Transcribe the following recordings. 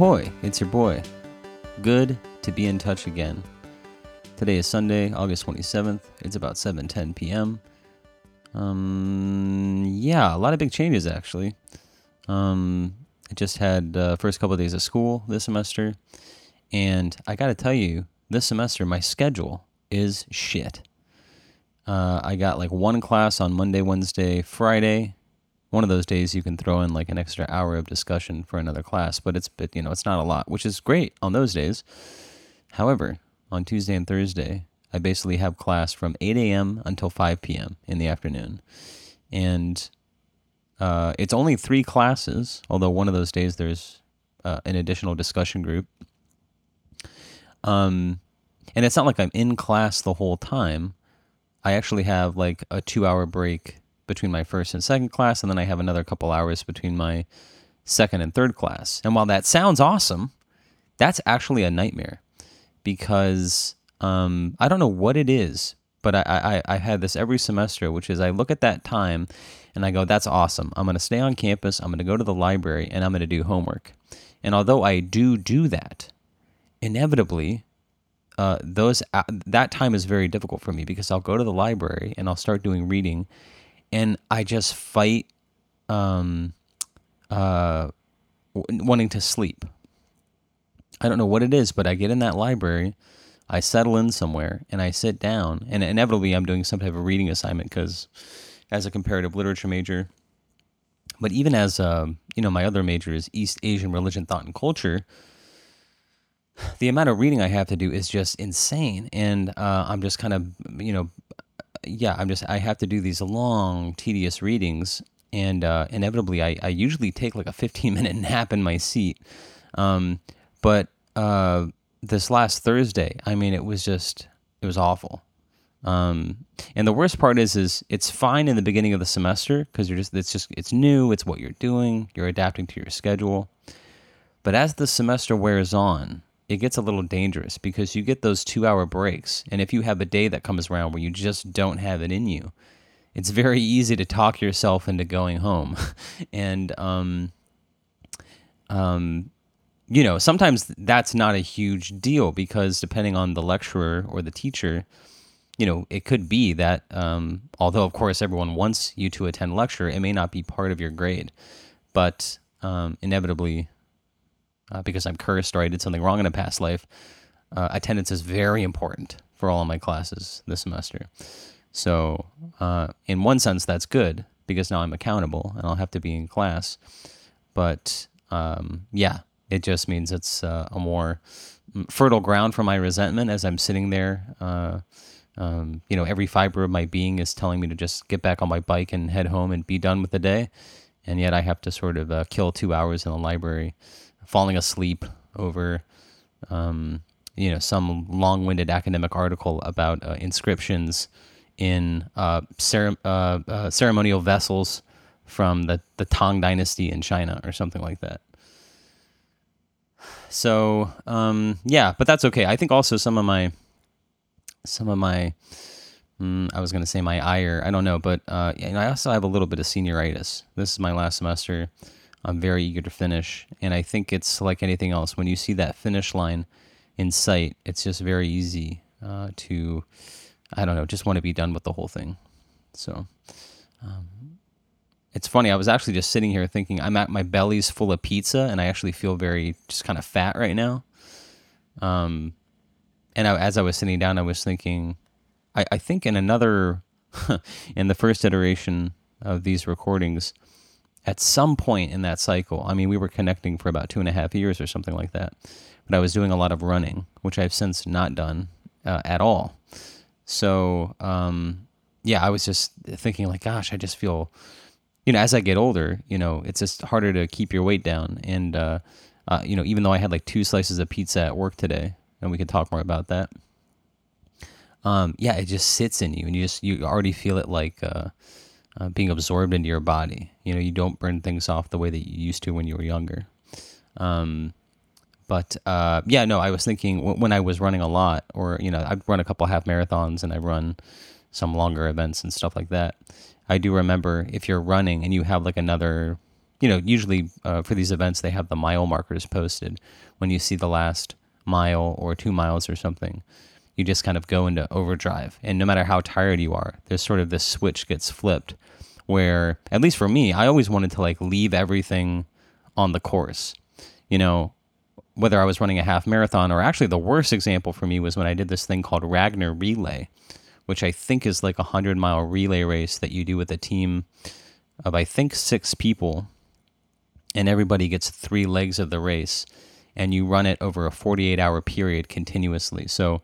Ahoy, it's your boy. Good to be in touch again. Today is Sunday, August 27th. It's about 7:10 p.m. Um yeah, a lot of big changes actually. Um I just had uh, first couple of days of school this semester and I got to tell you, this semester my schedule is shit. Uh, I got like one class on Monday, Wednesday, Friday, one of those days you can throw in like an extra hour of discussion for another class, but it's but you know it's not a lot, which is great on those days. However, on Tuesday and Thursday, I basically have class from 8 a.m. until 5 p.m. in the afternoon, and uh, it's only three classes. Although one of those days there's uh, an additional discussion group. Um, and it's not like I'm in class the whole time. I actually have like a two-hour break between my first and second class, and then I have another couple hours between my second and third class. And while that sounds awesome, that's actually a nightmare because um, I don't know what it is, but I, I, I had this every semester, which is I look at that time and I go, that's awesome. I'm going to stay on campus, I'm going to go to the library, and I'm going to do homework. And although I do do that, inevitably, uh, those uh, that time is very difficult for me because I'll go to the library and I'll start doing reading, and I just fight um, uh, w- wanting to sleep. I don't know what it is, but I get in that library, I settle in somewhere, and I sit down, and inevitably I'm doing some type of reading assignment because, as a comparative literature major, but even as um, you know, my other major is East Asian religion, thought, and culture. The amount of reading I have to do is just insane, and uh, I'm just kind of you know yeah, I'm just I have to do these long, tedious readings, and uh, inevitably, I, I usually take like a 15 minute nap in my seat. Um, but uh, this last Thursday, I mean, it was just it was awful. Um, and the worst part is, is it's fine in the beginning of the semester because you're just it's just it's new, it's what you're doing, you're adapting to your schedule. But as the semester wears on, it gets a little dangerous because you get those two hour breaks. And if you have a day that comes around where you just don't have it in you, it's very easy to talk yourself into going home. and, um, um, you know, sometimes that's not a huge deal because depending on the lecturer or the teacher, you know, it could be that, um, although of course everyone wants you to attend lecture, it may not be part of your grade. But um, inevitably, uh, because I'm cursed or I did something wrong in a past life, uh, attendance is very important for all of my classes this semester. So, uh, in one sense, that's good because now I'm accountable and I'll have to be in class. But um, yeah, it just means it's uh, a more fertile ground for my resentment as I'm sitting there. Uh, um, you know, every fiber of my being is telling me to just get back on my bike and head home and be done with the day. And yet I have to sort of uh, kill two hours in the library falling asleep over, um, you know, some long-winded academic article about uh, inscriptions in uh, cere- uh, uh, ceremonial vessels from the, the Tang Dynasty in China or something like that. So um, yeah, but that's okay. I think also some of my some of my mm, I was going to say my ire. I don't know, but uh, and I also have a little bit of senioritis. This is my last semester. I'm very eager to finish. And I think it's like anything else. When you see that finish line in sight, it's just very easy uh, to, I don't know, just want to be done with the whole thing. So um, it's funny. I was actually just sitting here thinking, I'm at my belly's full of pizza, and I actually feel very just kind of fat right now. Um, and I, as I was sitting down, I was thinking, I, I think in another, in the first iteration of these recordings, at some point in that cycle, I mean, we were connecting for about two and a half years or something like that, but I was doing a lot of running, which I've since not done uh, at all. So, um, yeah, I was just thinking, like, gosh, I just feel, you know, as I get older, you know, it's just harder to keep your weight down. And, uh, uh, you know, even though I had like two slices of pizza at work today, and we could talk more about that. Um, yeah, it just sits in you, and you just you already feel it like uh, being absorbed into your body. You know, you don't burn things off the way that you used to when you were younger. Um, but uh, yeah, no, I was thinking w- when I was running a lot, or you know, I've run a couple half marathons and I run some longer events and stuff like that. I do remember if you're running and you have like another you know, usually uh, for these events, they have the mile markers posted. When you see the last mile or two miles or something, you just kind of go into overdrive. And no matter how tired you are, there's sort of this switch gets flipped where, at least for me, I always wanted to like leave everything on the course. You know, whether I was running a half marathon or actually the worst example for me was when I did this thing called Ragnar Relay, which I think is like a 100 mile relay race that you do with a team of, I think, six people. And everybody gets three legs of the race. And you run it over a 48 hour period continuously. So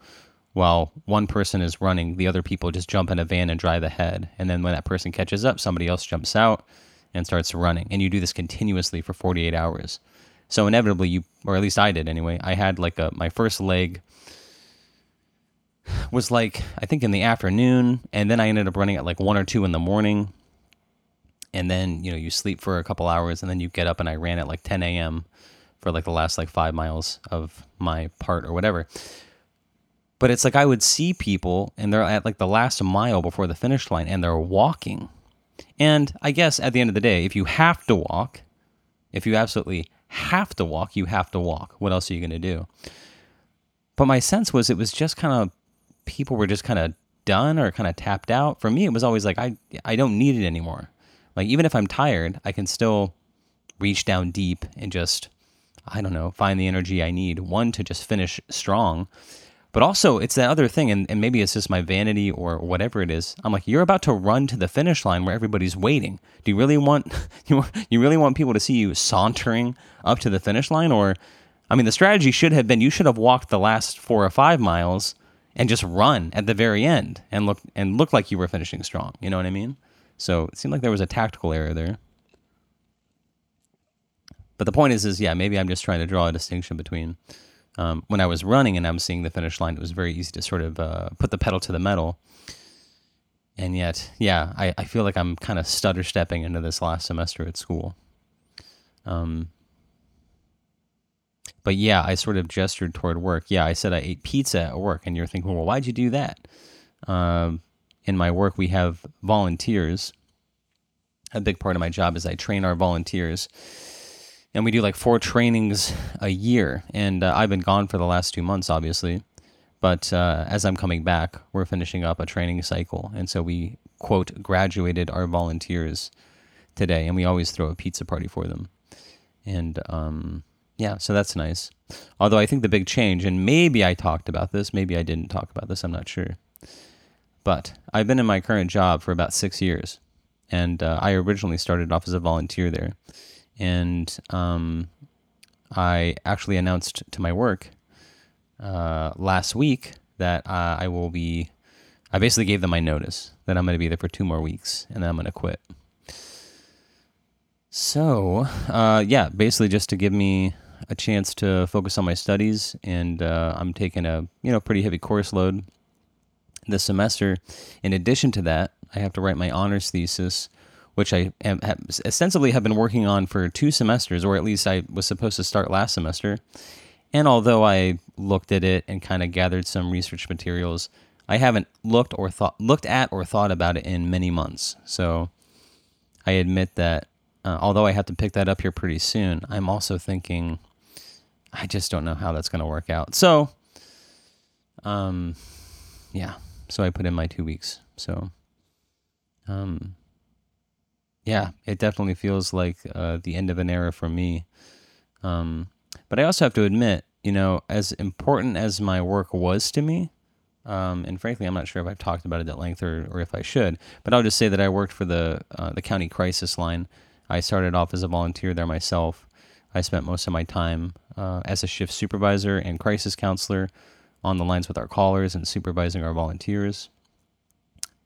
while one person is running, the other people just jump in a van and drive ahead. And then when that person catches up, somebody else jumps out and starts running. And you do this continuously for 48 hours. So inevitably, you, or at least I did anyway, I had like a, my first leg was like, I think in the afternoon. And then I ended up running at like one or two in the morning. And then, you know, you sleep for a couple hours and then you get up and I ran at like 10 a.m. for like the last like five miles of my part or whatever. But it's like I would see people and they're at like the last mile before the finish line and they're walking. And I guess at the end of the day, if you have to walk, if you absolutely have to walk, you have to walk. What else are you going to do? But my sense was it was just kind of people were just kind of done or kind of tapped out. For me, it was always like I I don't need it anymore. Like even if I'm tired, I can still reach down deep and just I don't know, find the energy I need. One to just finish strong but also, it's that other thing, and, and maybe it's just my vanity or whatever it is. I'm like, you're about to run to the finish line where everybody's waiting. Do you really want you you really want people to see you sauntering up to the finish line? Or, I mean, the strategy should have been you should have walked the last four or five miles and just run at the very end and look and look like you were finishing strong. You know what I mean? So it seemed like there was a tactical error there. But the point is, is yeah, maybe I'm just trying to draw a distinction between um, when I was running and I'm seeing the finish line, it was very easy to sort of uh, put the pedal to the metal. And yet, yeah, I, I feel like I'm kind of stutter stepping into this last semester at school. Um, but yeah, I sort of gestured toward work. Yeah, I said I ate pizza at work, and you're thinking, well, why'd you do that? Um, in my work, we have volunteers. A big part of my job is I train our volunteers and we do like four trainings a year. And uh, I've been gone for the last two months, obviously. But uh, as I'm coming back, we're finishing up a training cycle. And so we, quote, graduated our volunteers today. And we always throw a pizza party for them. And um, yeah, so that's nice. Although I think the big change, and maybe I talked about this, maybe I didn't talk about this, I'm not sure. But I've been in my current job for about six years. And uh, I originally started off as a volunteer there and um, I actually announced to my work uh, last week that uh, I will be. I basically gave them my notice that I'm going to be there for two more weeks, and then I'm going to quit. So, uh, yeah, basically just to give me a chance to focus on my studies, and uh, I'm taking a you know pretty heavy course load this semester. In addition to that, I have to write my honors thesis which I am, have, ostensibly have been working on for two semesters, or at least I was supposed to start last semester. And although I looked at it and kind of gathered some research materials, I haven't looked or thought looked at or thought about it in many months. So I admit that uh, although I have to pick that up here pretty soon, I'm also thinking I just don't know how that's going to work out. So, um, yeah. So I put in my two weeks. So, um, yeah, it definitely feels like uh, the end of an era for me. Um, but I also have to admit, you know, as important as my work was to me, um, and frankly, I'm not sure if I've talked about it at length or, or if I should, but I'll just say that I worked for the uh, the county crisis line. I started off as a volunteer there myself. I spent most of my time uh, as a shift supervisor and crisis counselor on the lines with our callers and supervising our volunteers.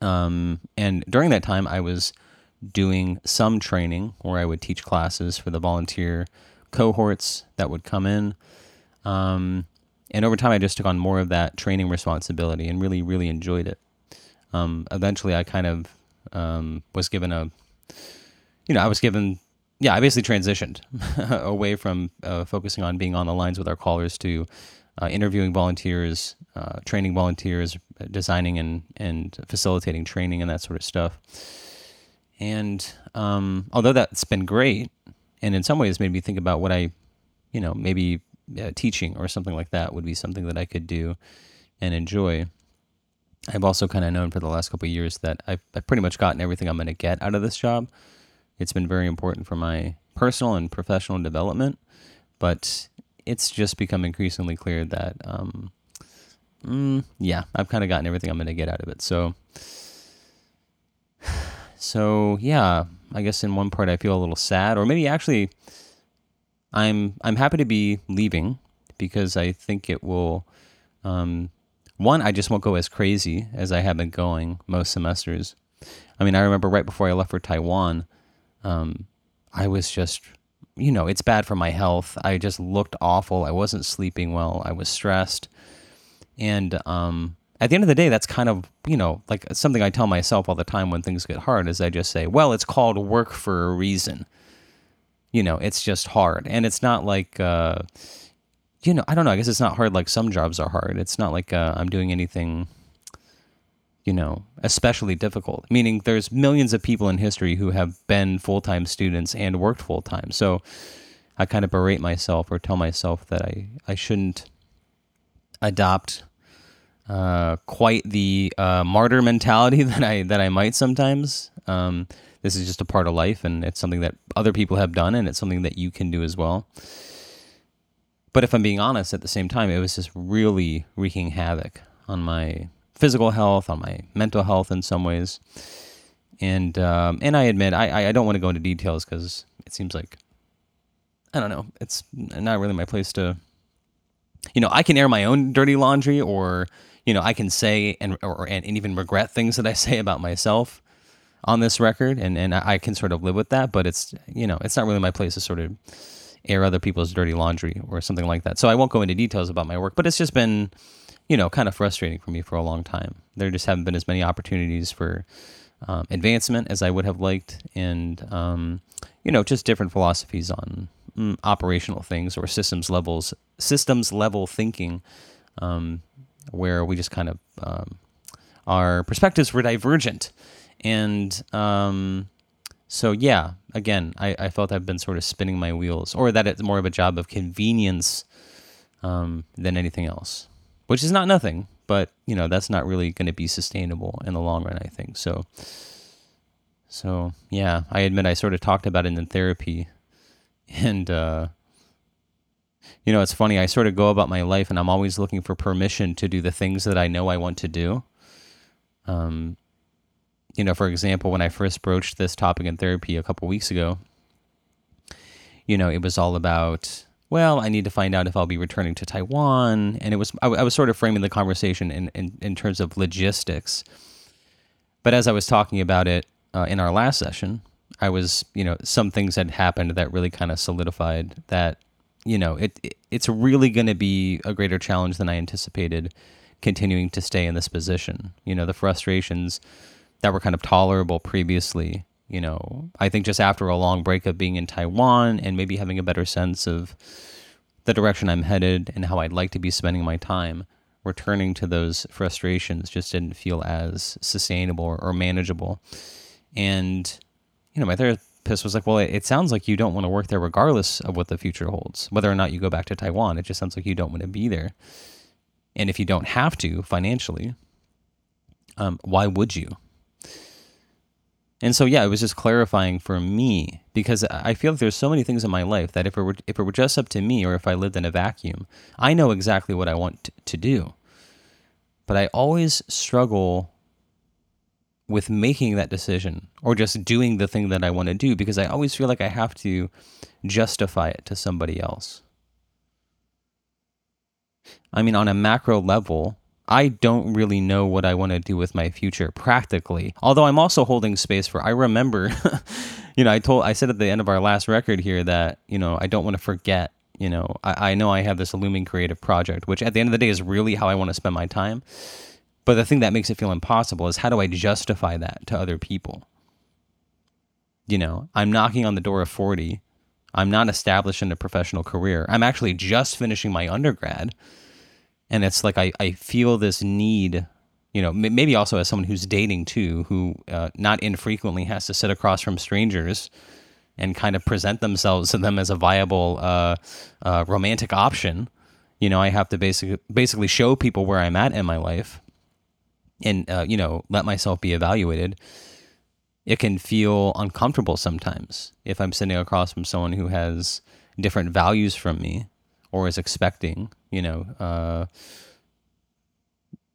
Um, and during that time, I was doing some training where I would teach classes for the volunteer cohorts that would come in. Um, and over time, I just took on more of that training responsibility and really, really enjoyed it. Um, eventually, I kind of um, was given a, you know, I was given, yeah, I basically transitioned away from uh, focusing on being on the lines with our callers to uh, interviewing volunteers, uh, training volunteers, designing and, and facilitating training and that sort of stuff. And um, although that's been great, and in some ways made me think about what I, you know, maybe uh, teaching or something like that would be something that I could do and enjoy. I've also kind of known for the last couple of years that I've, I've pretty much gotten everything I'm going to get out of this job. It's been very important for my personal and professional development, but it's just become increasingly clear that, um, mm, yeah, I've kind of gotten everything I'm going to get out of it. So, so yeah, I guess in one part I feel a little sad, or maybe actually, I'm I'm happy to be leaving because I think it will. Um, one, I just won't go as crazy as I have been going most semesters. I mean, I remember right before I left for Taiwan, um, I was just, you know, it's bad for my health. I just looked awful. I wasn't sleeping well. I was stressed. And um, at the end of the day, that's kind of, you know, like something I tell myself all the time when things get hard is I just say, well, it's called work for a reason. You know, it's just hard. And it's not like, uh, you know, I don't know. I guess it's not hard like some jobs are hard. It's not like uh, I'm doing anything, you know, especially difficult. Meaning there's millions of people in history who have been full time students and worked full time. So I kind of berate myself or tell myself that I, I shouldn't adopt uh, quite the uh, martyr mentality that I that I might sometimes. Um, this is just a part of life, and it's something that other people have done, and it's something that you can do as well. But if I'm being honest, at the same time, it was just really wreaking havoc on my physical health, on my mental health in some ways. And um, and I admit I I don't want to go into details because it seems like I don't know. It's not really my place to. You know, I can air my own dirty laundry, or you know, I can say and or and even regret things that I say about myself on this record, and and I can sort of live with that. But it's you know, it's not really my place to sort of air other people's dirty laundry or something like that. So I won't go into details about my work, but it's just been, you know, kind of frustrating for me for a long time. There just haven't been as many opportunities for um, advancement as I would have liked, and um, you know, just different philosophies on mm, operational things or systems levels, systems level thinking, um, where we just kind of um, our perspectives were divergent, and um, so yeah, again, I, I felt I've been sort of spinning my wheels, or that it's more of a job of convenience um, than anything else, which is not nothing, but you know that's not really going to be sustainable in the long run. I think so. So yeah, I admit I sort of talked about it in therapy, and uh, you know it's funny. I sort of go about my life, and I'm always looking for permission to do the things that I know I want to do. Um, you know, for example, when I first broached this topic in therapy a couple weeks ago, you know, it was all about, well, I need to find out if I'll be returning to Taiwan. And it was, I, was sort of framing the conversation in, in, in, terms of logistics. But as I was talking about it uh, in our last session, I was, you know, some things had happened that really kind of solidified that, you know, it, it it's really going to be a greater challenge than I anticipated continuing to stay in this position. You know, the frustrations that were kind of tolerable previously. You know, I think just after a long break of being in Taiwan and maybe having a better sense of the direction I'm headed and how I'd like to be spending my time, returning to those frustrations just didn't feel as sustainable or, or manageable. And, you know, my therapist was like, well, it, it sounds like you don't want to work there regardless of what the future holds, whether or not you go back to Taiwan. It just sounds like you don't want to be there. And if you don't have to financially, um, why would you? And so yeah, it was just clarifying for me because I feel like there's so many things in my life that if it were if it were just up to me or if I lived in a vacuum, I know exactly what I want to do. But I always struggle with making that decision or just doing the thing that I want to do because I always feel like I have to justify it to somebody else. I mean, on a macro level, I don't really know what I want to do with my future practically. Although I'm also holding space for, I remember, you know, I told, I said at the end of our last record here that, you know, I don't want to forget, you know, I, I know I have this looming creative project, which at the end of the day is really how I want to spend my time. But the thing that makes it feel impossible is how do I justify that to other people? You know, I'm knocking on the door of 40. I'm not established in a professional career. I'm actually just finishing my undergrad and it's like I, I feel this need you know maybe also as someone who's dating too who uh, not infrequently has to sit across from strangers and kind of present themselves to them as a viable uh, uh, romantic option. You know, I have to basically basically show people where I'm at in my life, and uh, you know, let myself be evaluated. It can feel uncomfortable sometimes if I'm sitting across from someone who has different values from me or is expecting, you know, uh,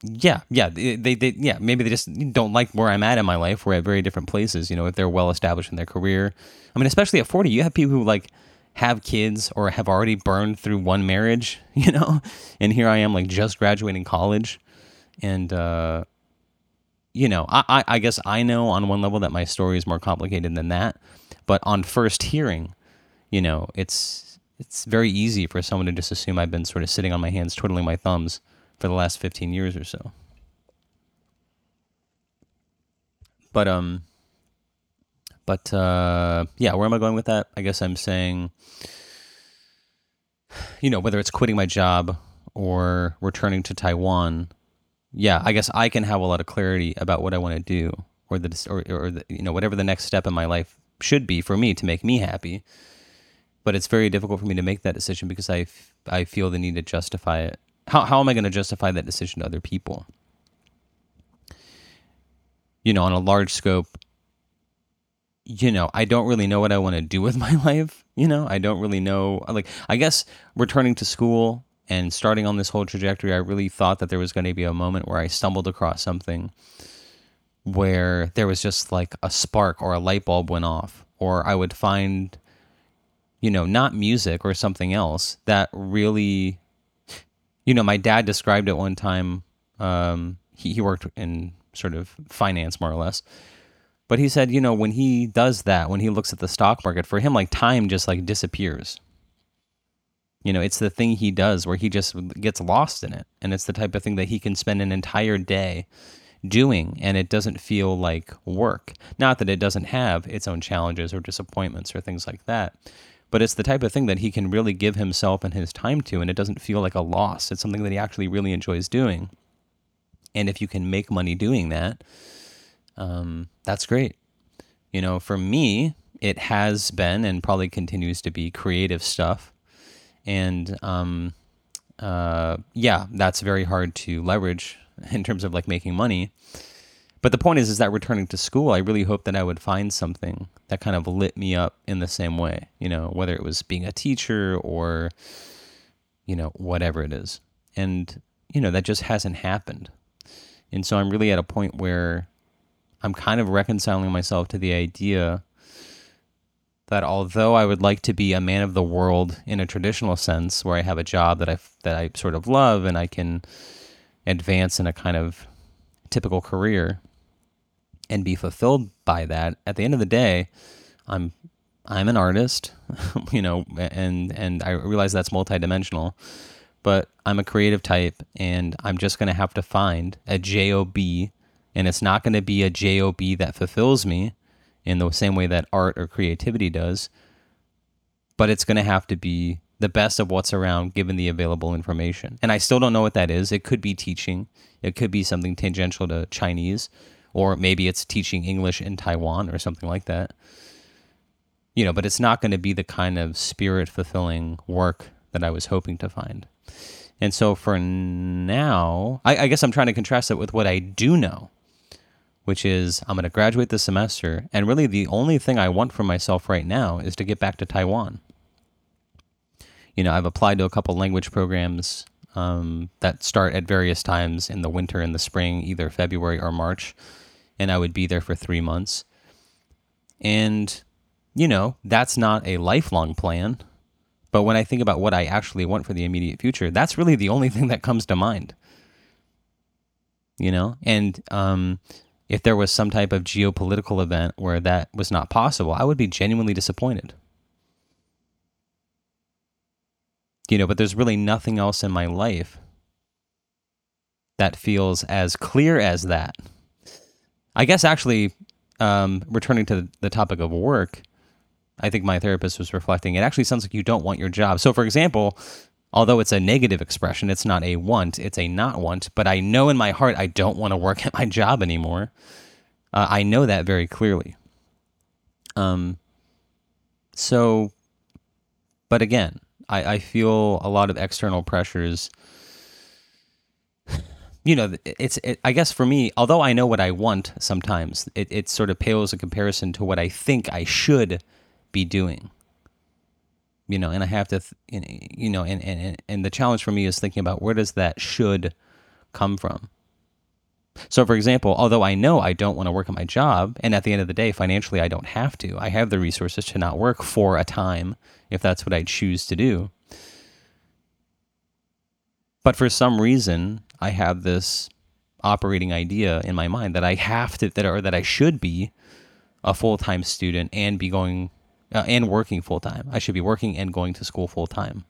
yeah, yeah, they, they, they, yeah, maybe they just don't like where I'm at in my life. We're at very different places, you know, if they're well established in their career. I mean, especially at 40, you have people who like have kids or have already burned through one marriage, you know, and here I am like just graduating college. And, uh, you know, I, I, I guess I know on one level that my story is more complicated than that. But on first hearing, you know, it's, it's very easy for someone to just assume I've been sort of sitting on my hands, twiddling my thumbs for the last 15 years or so. But um but uh yeah, where am I going with that? I guess I'm saying you know, whether it's quitting my job or returning to Taiwan, yeah, I guess I can have a lot of clarity about what I want to do or the or or the, you know, whatever the next step in my life should be for me to make me happy. But it's very difficult for me to make that decision because I, f- I feel the need to justify it how, how am I going to justify that decision to other people? You know, on a large scope, you know, I don't really know what I want to do with my life. You know, I don't really know. Like, I guess returning to school and starting on this whole trajectory, I really thought that there was going to be a moment where I stumbled across something where there was just like a spark or a light bulb went off, or I would find, you know, not music or something else that really you know, my dad described it one time. Um, he, he worked in sort of finance, more or less. But he said, you know, when he does that, when he looks at the stock market, for him, like time just like disappears. You know, it's the thing he does where he just gets lost in it. And it's the type of thing that he can spend an entire day doing and it doesn't feel like work. Not that it doesn't have its own challenges or disappointments or things like that but it's the type of thing that he can really give himself and his time to and it doesn't feel like a loss it's something that he actually really enjoys doing and if you can make money doing that um, that's great you know for me it has been and probably continues to be creative stuff and um, uh, yeah that's very hard to leverage in terms of like making money but the point is, is that returning to school, I really hoped that I would find something that kind of lit me up in the same way. You know, whether it was being a teacher or, you know, whatever it is. And, you know, that just hasn't happened. And so I'm really at a point where I'm kind of reconciling myself to the idea that although I would like to be a man of the world in a traditional sense, where I have a job that I that I sort of love and I can advance in a kind of typical career, and be fulfilled by that at the end of the day i'm i'm an artist you know and and i realize that's multidimensional but i'm a creative type and i'm just going to have to find a job and it's not going to be a job that fulfills me in the same way that art or creativity does. But it's going to have to be the best of what's around given the available information. And i still don't know what that is. It could be teaching. It could be something tangential to chinese or maybe it's teaching English in Taiwan or something like that. You know, but it's not going to be the kind of spirit fulfilling work that I was hoping to find. And so for now, I, I guess I'm trying to contrast it with what I do know, which is I'm going to graduate this semester. And really, the only thing I want for myself right now is to get back to Taiwan. You know, I've applied to a couple language programs um, that start at various times in the winter and the spring, either February or March and I would be there for three months. And, you know, that's not a lifelong plan. But when I think about what I actually want for the immediate future, that's really the only thing that comes to mind. You know? And um, if there was some type of geopolitical event where that was not possible, I would be genuinely disappointed. You know, but there's really nothing else in my life that feels as clear as that. I guess actually, um, returning to the topic of work, I think my therapist was reflecting. It actually sounds like you don't want your job. So, for example, although it's a negative expression, it's not a want, it's a not want. But I know in my heart I don't want to work at my job anymore. Uh, I know that very clearly. Um, So, but again, I, I feel a lot of external pressures. You know, it's, it, I guess for me, although I know what I want sometimes, it, it sort of pales in comparison to what I think I should be doing. You know, and I have to, th- you know, and, and, and the challenge for me is thinking about where does that should come from? So, for example, although I know I don't want to work at my job, and at the end of the day, financially, I don't have to, I have the resources to not work for a time if that's what I choose to do. But for some reason, I have this operating idea in my mind that I have to, that or that I should be a full time student and be going uh, and working full time. I should be working and going to school full time.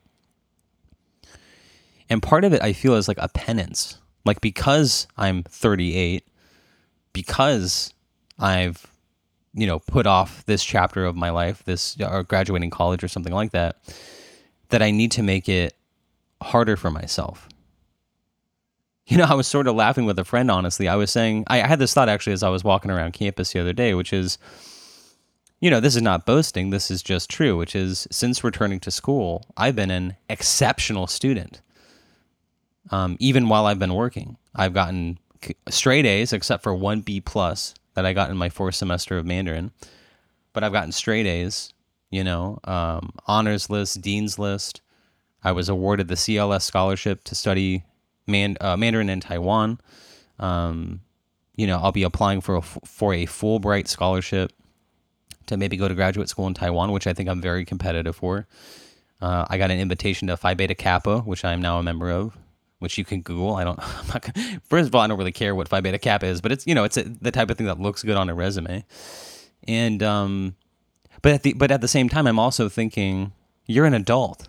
And part of it I feel is like a penance like because I'm 38, because I've you know put off this chapter of my life, this or graduating college or something like that, that I need to make it harder for myself. You know, I was sort of laughing with a friend, honestly. I was saying, I had this thought actually as I was walking around campus the other day, which is, you know, this is not boasting, this is just true, which is since returning to school, I've been an exceptional student um, even while I've been working. I've gotten straight A's except for one B plus that I got in my fourth semester of Mandarin, but I've gotten straight A's. You know, um, honors list, dean's list. I was awarded the CLS scholarship to study Man, uh, Mandarin in Taiwan. Um, you know, I'll be applying for a, for a Fulbright scholarship to maybe go to graduate school in Taiwan, which I think I'm very competitive for. Uh, I got an invitation to Phi Beta Kappa, which I am now a member of which you can Google. I don't. Not first of all, I don't really care what Phi Beta Kappa is, but it's you know it's a, the type of thing that looks good on a resume. And um, but at the but at the same time, I'm also thinking you're an adult.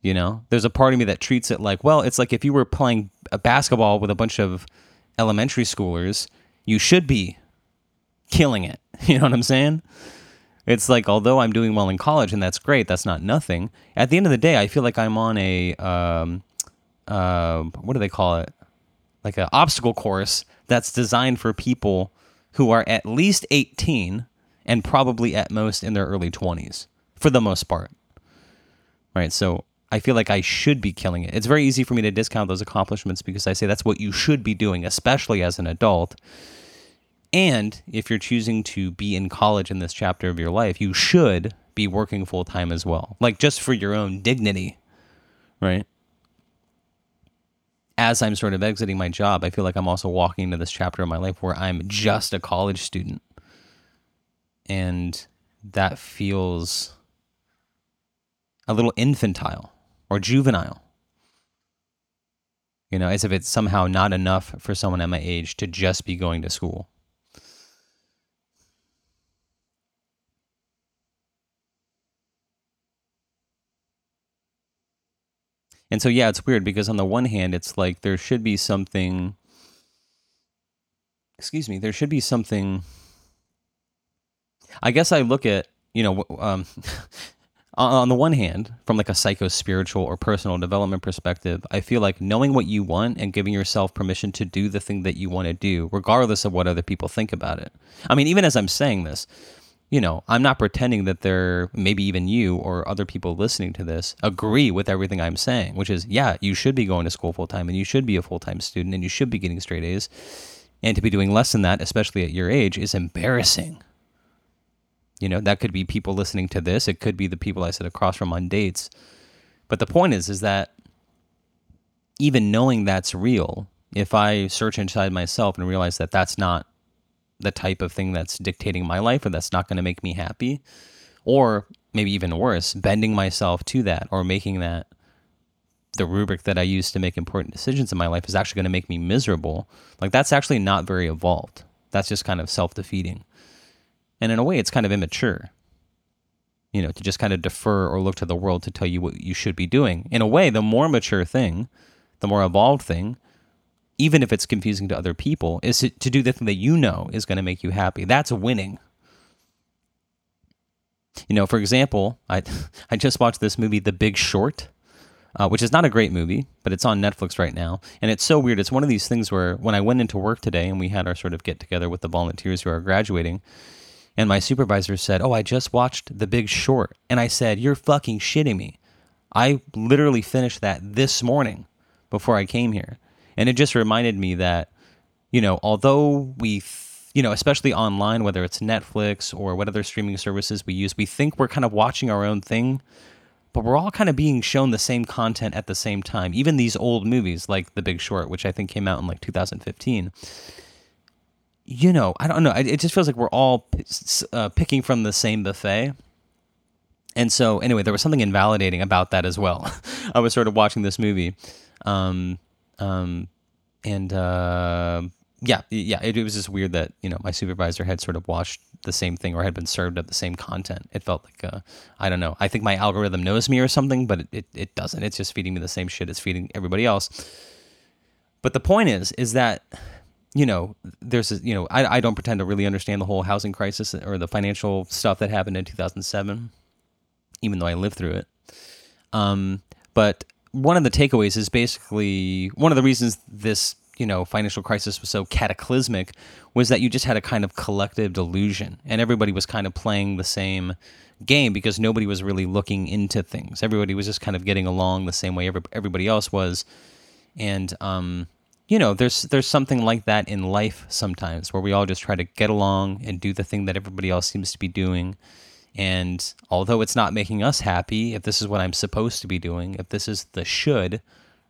You know, there's a part of me that treats it like, well, it's like if you were playing basketball with a bunch of elementary schoolers, you should be killing it. You know what I'm saying? It's like although I'm doing well in college and that's great, that's not nothing. At the end of the day, I feel like I'm on a um, uh, what do they call it? Like an obstacle course that's designed for people who are at least 18 and probably at most in their early 20s for the most part. Right. So I feel like I should be killing it. It's very easy for me to discount those accomplishments because I say that's what you should be doing, especially as an adult. And if you're choosing to be in college in this chapter of your life, you should be working full time as well, like just for your own dignity, right? as I'm sort of exiting my job, I feel like I'm also walking into this chapter of my life where I'm just a college student. And that feels a little infantile or juvenile. You know, as if it's somehow not enough for someone at my age to just be going to school. And so yeah, it's weird because on the one hand, it's like there should be something excuse me, there should be something I guess I look at, you know, um, on the one hand, from like a psycho spiritual or personal development perspective, I feel like knowing what you want and giving yourself permission to do the thing that you want to do, regardless of what other people think about it. I mean, even as I'm saying this, you know, I'm not pretending that there, maybe even you or other people listening to this agree with everything I'm saying, which is, yeah, you should be going to school full time and you should be a full time student and you should be getting straight A's. And to be doing less than that, especially at your age, is embarrassing. You know, that could be people listening to this. It could be the people I sit across from on dates. But the point is, is that even knowing that's real, if I search inside myself and realize that that's not the type of thing that's dictating my life or that's not going to make me happy. Or maybe even worse, bending myself to that or making that the rubric that I use to make important decisions in my life is actually going to make me miserable. Like that's actually not very evolved. That's just kind of self defeating. And in a way, it's kind of immature, you know, to just kind of defer or look to the world to tell you what you should be doing. In a way, the more mature thing, the more evolved thing even if it's confusing to other people, is to, to do the thing that you know is going to make you happy. That's winning. You know, for example, I I just watched this movie, The Big Short, uh, which is not a great movie, but it's on Netflix right now, and it's so weird. It's one of these things where when I went into work today and we had our sort of get together with the volunteers who are graduating, And my supervisor said, Oh, I just watched The Big Short. And I said, You're fucking shitting me. I literally finished that this morning before I came here. And it just reminded me that, you know, although we, you know, especially online, whether it's Netflix or what other streaming services we use, we think we're kind of watching our own thing, but we're all kind of being shown the same content at the same time. Even these old movies like The Big Short, which I think came out in like 2015. You know, I don't know. It just feels like we're all uh, picking from the same buffet. And so, anyway, there was something invalidating about that as well. I was sort of watching this movie, um, um, and uh, yeah, yeah, it, it was just weird that you know my supervisor had sort of watched the same thing or had been served up the same content. It felt like uh, I don't know. I think my algorithm knows me or something, but it, it, it doesn't. It's just feeding me the same shit it's feeding everybody else. But the point is, is that you know, there's a, you know, I, I don't pretend to really understand the whole housing crisis or the financial stuff that happened in 2007 even though I lived through it. Um, but one of the takeaways is basically one of the reasons this you know financial crisis was so cataclysmic was that you just had a kind of collective delusion and everybody was kind of playing the same game because nobody was really looking into things. Everybody was just kind of getting along the same way everybody else was. And um, you know there's there's something like that in life sometimes where we all just try to get along and do the thing that everybody else seems to be doing and although it's not making us happy, if this is what I'm supposed to be doing, if this is the should,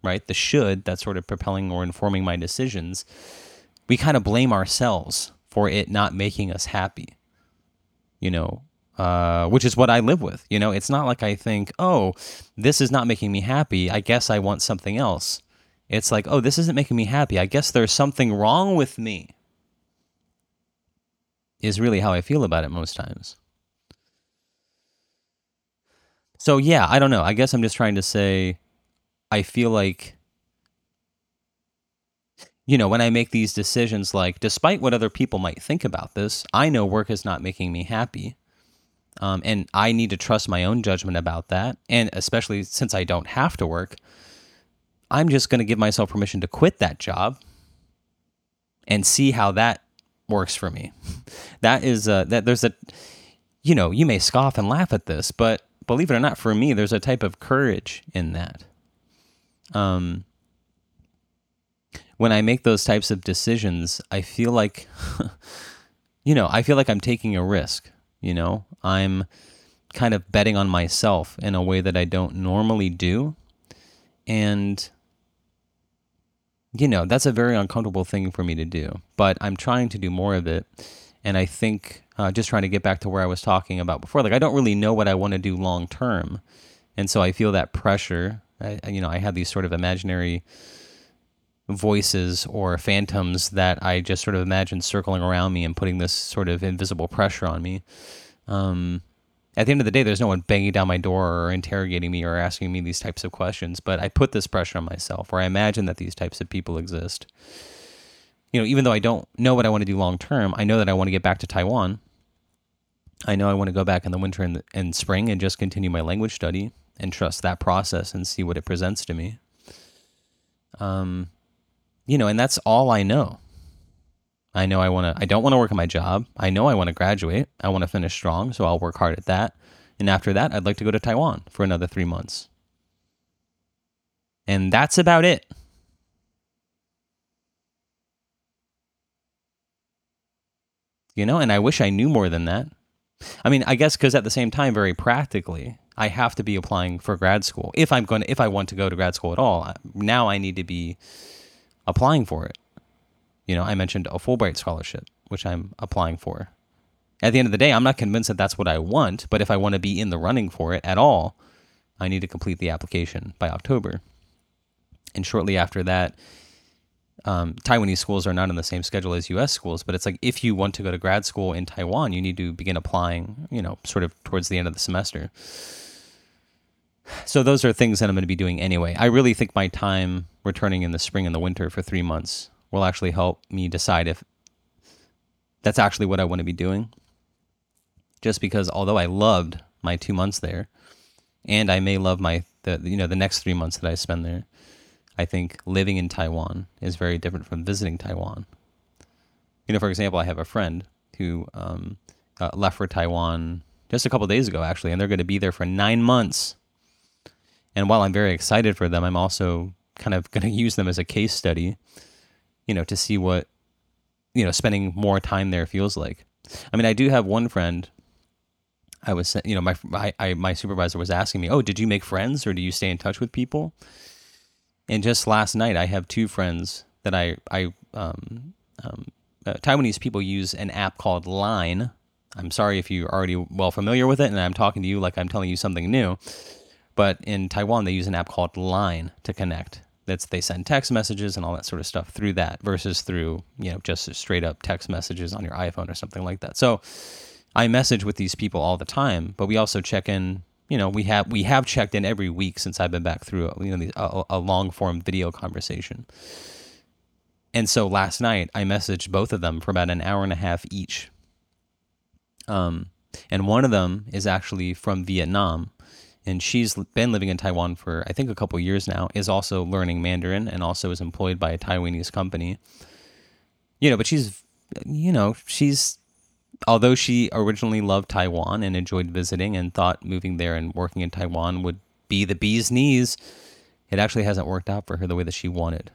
right, the should that's sort of propelling or informing my decisions, we kind of blame ourselves for it not making us happy. You know, uh, which is what I live with. You know, it's not like I think, oh, this is not making me happy. I guess I want something else. It's like, oh, this isn't making me happy. I guess there's something wrong with me, is really how I feel about it most times. So yeah, I don't know. I guess I'm just trying to say I feel like you know, when I make these decisions like despite what other people might think about this, I know work is not making me happy. Um, and I need to trust my own judgment about that. And especially since I don't have to work, I'm just going to give myself permission to quit that job and see how that works for me. that is uh, that there's a you know, you may scoff and laugh at this, but believe it or not, for me, there's a type of courage in that. Um, when I make those types of decisions, I feel like, you know, I feel like I'm taking a risk. You know, I'm kind of betting on myself in a way that I don't normally do. And, you know, that's a very uncomfortable thing for me to do. But I'm trying to do more of it. And I think uh, just trying to get back to where I was talking about before. Like I don't really know what I want to do long term, and so I feel that pressure. I, you know, I have these sort of imaginary voices or phantoms that I just sort of imagine circling around me and putting this sort of invisible pressure on me. Um, at the end of the day, there's no one banging down my door or interrogating me or asking me these types of questions, but I put this pressure on myself, or I imagine that these types of people exist you know, even though I don't know what I want to do long term, I know that I want to get back to Taiwan. I know I want to go back in the winter and, and spring and just continue my language study and trust that process and see what it presents to me. Um, you know, and that's all I know. I know I want to. I don't want to work at my job. I know I want to graduate. I want to finish strong, so I'll work hard at that. And after that, I'd like to go to Taiwan for another three months. And that's about it. You know, and I wish I knew more than that. I mean, I guess because at the same time, very practically, I have to be applying for grad school if I'm going to, if I want to go to grad school at all. Now I need to be applying for it. You know, I mentioned a Fulbright scholarship, which I'm applying for. At the end of the day, I'm not convinced that that's what I want, but if I want to be in the running for it at all, I need to complete the application by October. And shortly after that, um, Taiwanese schools are not on the same schedule as U.S. schools, but it's like if you want to go to grad school in Taiwan, you need to begin applying, you know, sort of towards the end of the semester. So those are things that I'm going to be doing anyway. I really think my time returning in the spring and the winter for three months will actually help me decide if that's actually what I want to be doing. Just because although I loved my two months there, and I may love my the you know the next three months that I spend there I think living in Taiwan is very different from visiting Taiwan. You know, for example, I have a friend who um, uh, left for Taiwan just a couple days ago, actually, and they're going to be there for nine months. And while I'm very excited for them, I'm also kind of going to use them as a case study, you know, to see what, you know, spending more time there feels like. I mean, I do have one friend. I was, you know, my I, I my supervisor was asking me, "Oh, did you make friends or do you stay in touch with people?" And just last night, I have two friends that I I um, um, uh, Taiwanese people use an app called Line. I'm sorry if you're already well familiar with it, and I'm talking to you like I'm telling you something new. But in Taiwan, they use an app called Line to connect. That's they send text messages and all that sort of stuff through that versus through you know just straight up text messages on your iPhone or something like that. So I message with these people all the time, but we also check in. You know, we have we have checked in every week since I've been back through you know a, a long form video conversation. And so last night I messaged both of them for about an hour and a half each. Um, and one of them is actually from Vietnam, and she's been living in Taiwan for I think a couple years now. Is also learning Mandarin and also is employed by a Taiwanese company. You know, but she's, you know, she's although she originally loved Taiwan and enjoyed visiting and thought moving there and working in Taiwan would be the bee's knees, it actually hasn't worked out for her the way that she wanted.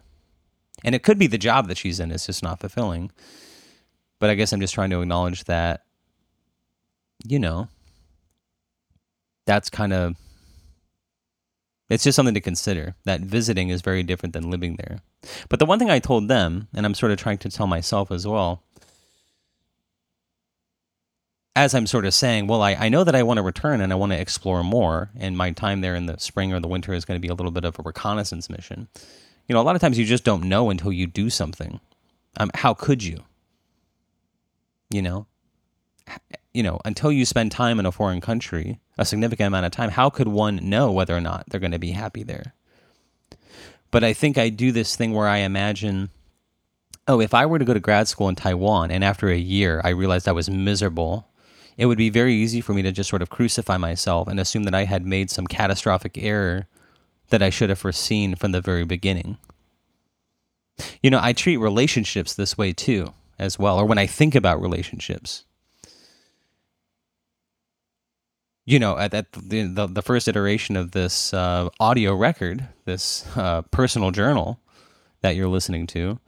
And it could be the job that she's in is just not fulfilling. But I guess I'm just trying to acknowledge that, you know, that's kind of, it's just something to consider that visiting is very different than living there. But the one thing I told them, and I'm sort of trying to tell myself as well, as I'm sort of saying, well, I, I know that I want to return and I want to explore more, and my time there in the spring or the winter is going to be a little bit of a reconnaissance mission you know, a lot of times you just don't know until you do something. Um, how could you? You know, you know, until you spend time in a foreign country, a significant amount of time, how could one know whether or not they're going to be happy there? But I think I do this thing where I imagine, oh, if I were to go to grad school in Taiwan and after a year I realized I was miserable, it would be very easy for me to just sort of crucify myself and assume that I had made some catastrophic error that I should have foreseen from the very beginning. You know, I treat relationships this way too, as well, or when I think about relationships. You know, at, at the, the, the first iteration of this uh, audio record, this uh, personal journal that you're listening to,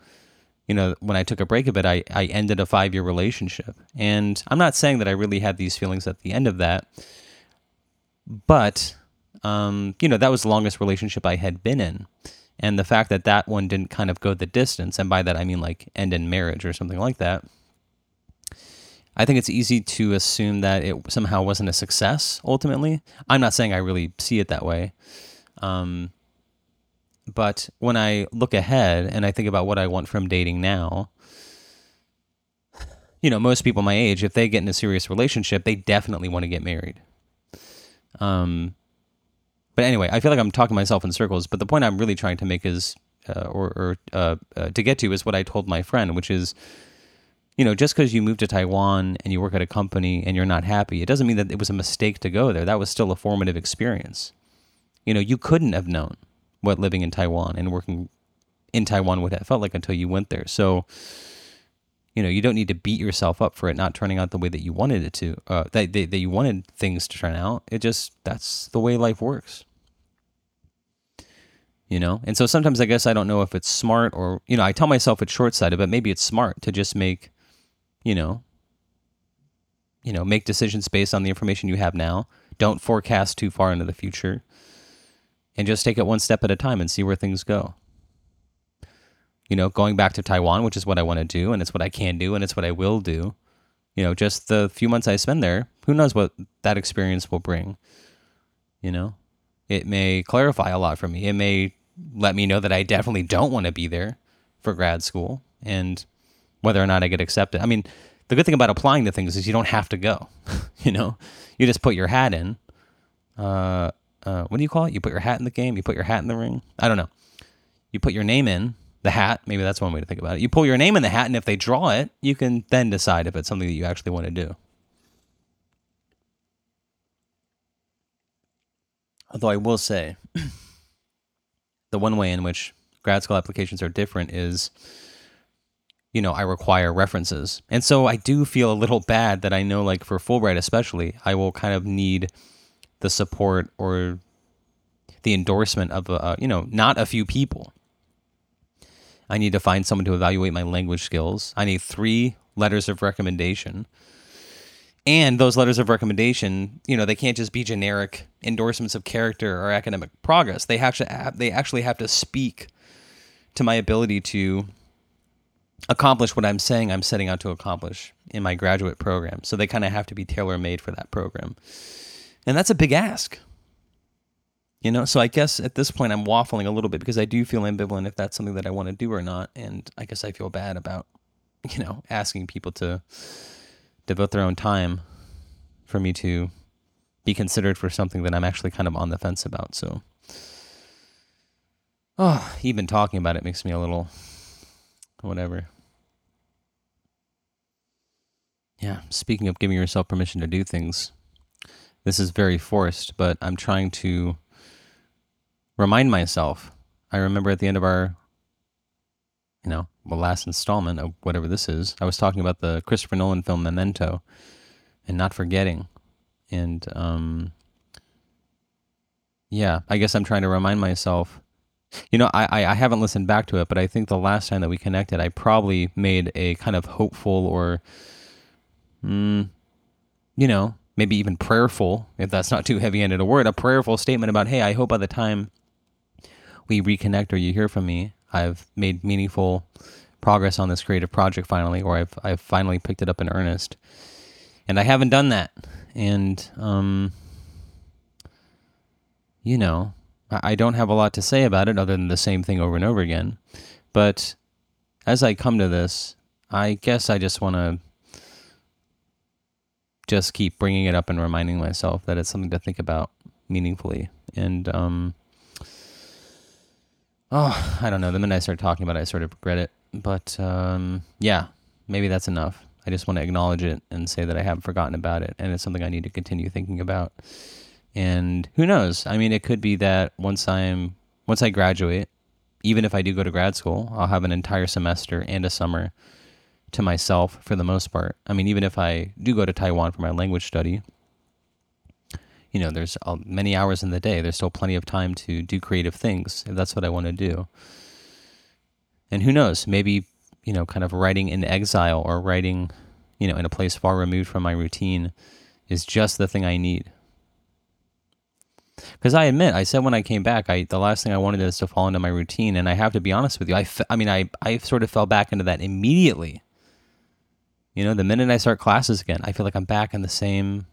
you know, when I took a break of it, I, I ended a five year relationship. And I'm not saying that I really had these feelings at the end of that, but um, you know, that was the longest relationship I had been in. And the fact that that one didn't kind of go the distance, and by that I mean like end in marriage or something like that, I think it's easy to assume that it somehow wasn't a success ultimately. I'm not saying I really see it that way. Um, but when I look ahead and I think about what I want from dating now, you know, most people my age, if they get in a serious relationship, they definitely want to get married. Um, but anyway, I feel like I'm talking myself in circles. But the point I'm really trying to make is, uh, or, or uh, uh, to get to, is what I told my friend, which is, you know, just because you moved to Taiwan and you work at a company and you're not happy, it doesn't mean that it was a mistake to go there. That was still a formative experience. You know, you couldn't have known what living in Taiwan and working in Taiwan would have felt like until you went there. So, you know, you don't need to beat yourself up for it not turning out the way that you wanted it to, uh, that, that, that you wanted things to turn out. It just, that's the way life works you know and so sometimes i guess i don't know if it's smart or you know i tell myself it's short-sighted but maybe it's smart to just make you know you know make decisions based on the information you have now don't forecast too far into the future and just take it one step at a time and see where things go you know going back to taiwan which is what i want to do and it's what i can do and it's what i will do you know just the few months i spend there who knows what that experience will bring you know it may clarify a lot for me it may let me know that I definitely don't want to be there for grad school and whether or not I get accepted. I mean, the good thing about applying to things is you don't have to go. you know, you just put your hat in. Uh, uh, what do you call it? You put your hat in the game. You put your hat in the ring. I don't know. You put your name in the hat. Maybe that's one way to think about it. You pull your name in the hat, and if they draw it, you can then decide if it's something that you actually want to do. Although I will say, the one way in which grad school applications are different is you know, I require references. And so I do feel a little bad that I know, like for Fulbright especially, I will kind of need the support or the endorsement of, a, you know, not a few people. I need to find someone to evaluate my language skills. I need three letters of recommendation. And those letters of recommendation, you know, they can't just be generic endorsements of character or academic progress. They have to they actually have to speak to my ability to accomplish what I'm saying I'm setting out to accomplish in my graduate program. So they kind of have to be tailor made for that program. And that's a big ask. You know, so I guess at this point I'm waffling a little bit because I do feel ambivalent if that's something that I want to do or not. And I guess I feel bad about, you know, asking people to devote their own time for me to be considered for something that I'm actually kind of on the fence about. So, oh, even talking about it makes me a little whatever. Yeah, speaking of giving yourself permission to do things, this is very forced, but I'm trying to remind myself. I remember at the end of our, you know, the last installment of whatever this is, I was talking about the Christopher Nolan film Memento and not forgetting. And, um, yeah, I guess I'm trying to remind myself you know, I, I haven't listened back to it, but I think the last time that we connected, I probably made a kind of hopeful or, mm, you know, maybe even prayerful, if that's not too heavy handed a word, a prayerful statement about, hey, I hope by the time we reconnect or you hear from me, I've made meaningful progress on this creative project finally, or I've, I've finally picked it up in earnest. And I haven't done that. And, um, you know, I don't have a lot to say about it other than the same thing over and over again. But as I come to this, I guess I just want to just keep bringing it up and reminding myself that it's something to think about meaningfully. And, um, oh, I don't know. The minute I start talking about it, I sort of regret it. But, um, yeah, maybe that's enough. I just want to acknowledge it and say that I haven't forgotten about it. And it's something I need to continue thinking about. And who knows? I mean, it could be that once I'm once I graduate, even if I do go to grad school, I'll have an entire semester and a summer to myself for the most part. I mean, even if I do go to Taiwan for my language study, you know, there's uh, many hours in the day. There's still plenty of time to do creative things if that's what I want to do. And who knows? Maybe, you know, kind of writing in exile or writing, you know, in a place far removed from my routine is just the thing I need because I admit, I said when I came back, I the last thing I wanted is to fall into my routine, and I have to be honest with you. I, f- I mean, I I sort of fell back into that immediately. You know, the minute I start classes again, I feel like I'm back in the same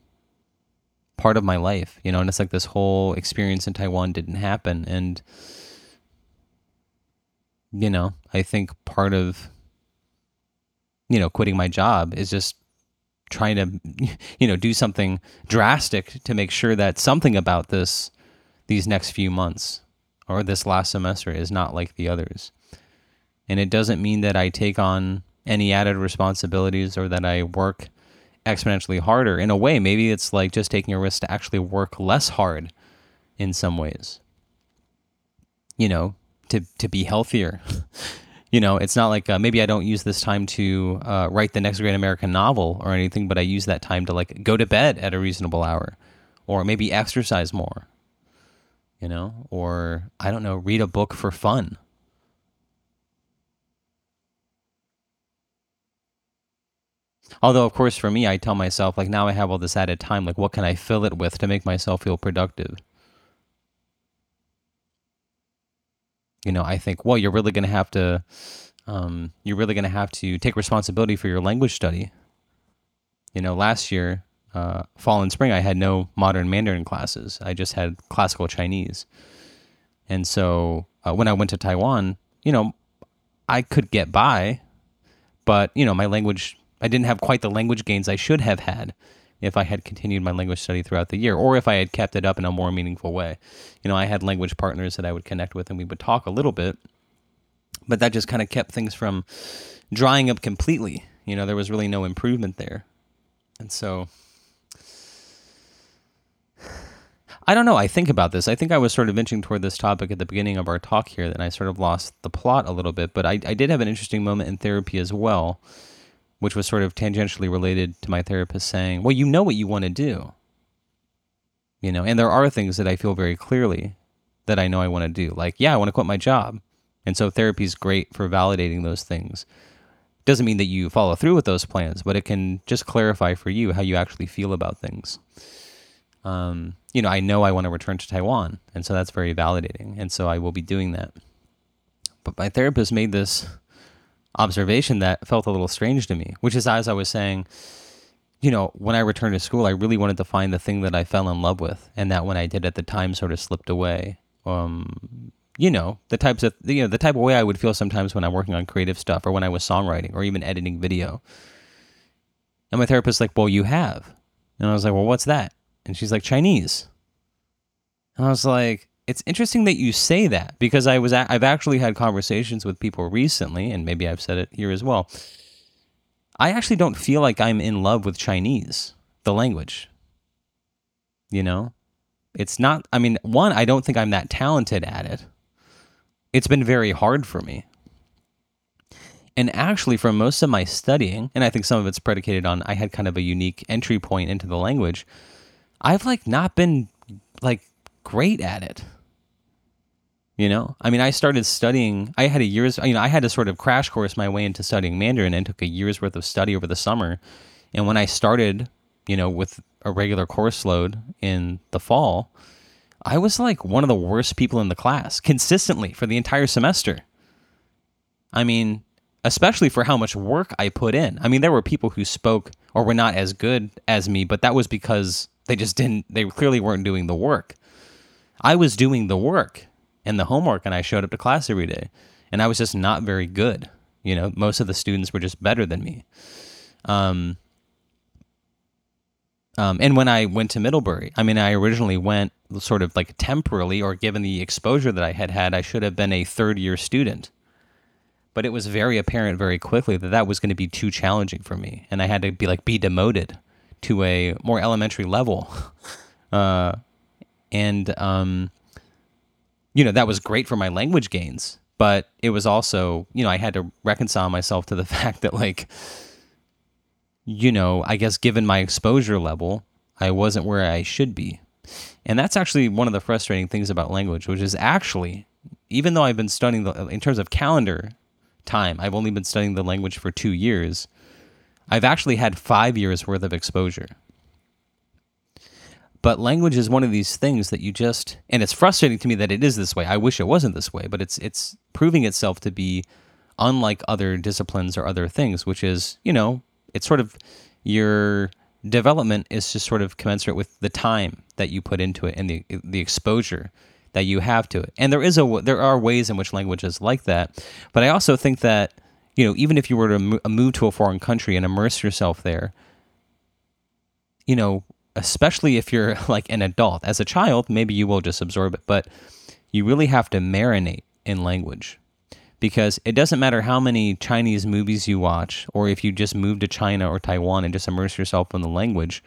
part of my life. You know, and it's like this whole experience in Taiwan didn't happen, and you know, I think part of you know quitting my job is just trying to you know do something drastic to make sure that something about this these next few months or this last semester is not like the others and it doesn't mean that i take on any added responsibilities or that i work exponentially harder. In a way maybe it's like just taking a risk to actually work less hard in some ways. You know to to be healthier. You know, it's not like uh, maybe I don't use this time to uh, write the next great American novel or anything, but I use that time to like go to bed at a reasonable hour, or maybe exercise more, you know, or I don't know, read a book for fun. Although, of course, for me, I tell myself, like, now I have all this added time, like, what can I fill it with to make myself feel productive? you know, I think, well, you're really going to have to, um, you're really going to have to take responsibility for your language study. You know, last year, uh, fall and spring, I had no modern Mandarin classes. I just had classical Chinese. And so uh, when I went to Taiwan, you know, I could get by, but, you know, my language, I didn't have quite the language gains I should have had if I had continued my language study throughout the year, or if I had kept it up in a more meaningful way. You know, I had language partners that I would connect with and we would talk a little bit, but that just kind of kept things from drying up completely. You know, there was really no improvement there. And so I don't know. I think about this. I think I was sort of inching toward this topic at the beginning of our talk here, and I sort of lost the plot a little bit. But I, I did have an interesting moment in therapy as well, which was sort of tangentially related to my therapist saying, Well, you know what you want to do. You know, and there are things that I feel very clearly that I know I want to do. Like, yeah, I want to quit my job. And so therapy is great for validating those things. Doesn't mean that you follow through with those plans, but it can just clarify for you how you actually feel about things. Um, you know, I know I want to return to Taiwan, and so that's very validating, and so I will be doing that. But my therapist made this observation that felt a little strange to me, which is as I was saying, you know, when I returned to school, I really wanted to find the thing that I fell in love with, and that when I did at the time sort of slipped away. Um, you know, the types of you know the type of way I would feel sometimes when I'm working on creative stuff, or when I was songwriting, or even editing video. And my therapist's like, "Well, you have," and I was like, "Well, what's that?" And she's like, "Chinese." And I was like, "It's interesting that you say that because I was a- I've actually had conversations with people recently, and maybe I've said it here as well. I actually don't feel like I'm in love with Chinese, the language. You know, it's not. I mean, one, I don't think I'm that talented at it." it's been very hard for me. And actually, for most of my studying, and I think some of it's predicated on I had kind of a unique entry point into the language, I've like not been like great at it. You know, I mean, I started studying. I had a year's, you know, I had to sort of crash course my way into studying Mandarin and took a year's worth of study over the summer. And when I started, you know, with a regular course load in the fall, I was like one of the worst people in the class consistently for the entire semester. I mean, especially for how much work I put in. I mean, there were people who spoke or were not as good as me, but that was because they just didn't, they clearly weren't doing the work. I was doing the work and the homework, and I showed up to class every day, and I was just not very good. You know, most of the students were just better than me. Um, um, and when I went to Middlebury, I mean, I originally went sort of like temporarily, or given the exposure that I had had, I should have been a third year student. But it was very apparent very quickly that that was going to be too challenging for me, and I had to be like be demoted to a more elementary level. Uh, and um, you know that was great for my language gains, but it was also you know I had to reconcile myself to the fact that like you know, I guess given my exposure level, I wasn't where I should be. And that's actually one of the frustrating things about language, which is actually, even though I've been studying the, in terms of calendar time, I've only been studying the language for two years. I've actually had five years worth of exposure. But language is one of these things that you just, and it's frustrating to me that it is this way. I wish it wasn't this way, but it's it's proving itself to be unlike other disciplines or other things, which is, you know, it's sort of your development is just sort of commensurate with the time that you put into it and the the exposure that you have to it. And there is a there are ways in which language is like that, but I also think that you know even if you were to move to a foreign country and immerse yourself there, you know, especially if you're like an adult, as a child, maybe you will just absorb it, but you really have to marinate in language because it doesn't matter how many Chinese movies you watch or if you just move to China or Taiwan and just immerse yourself in the language.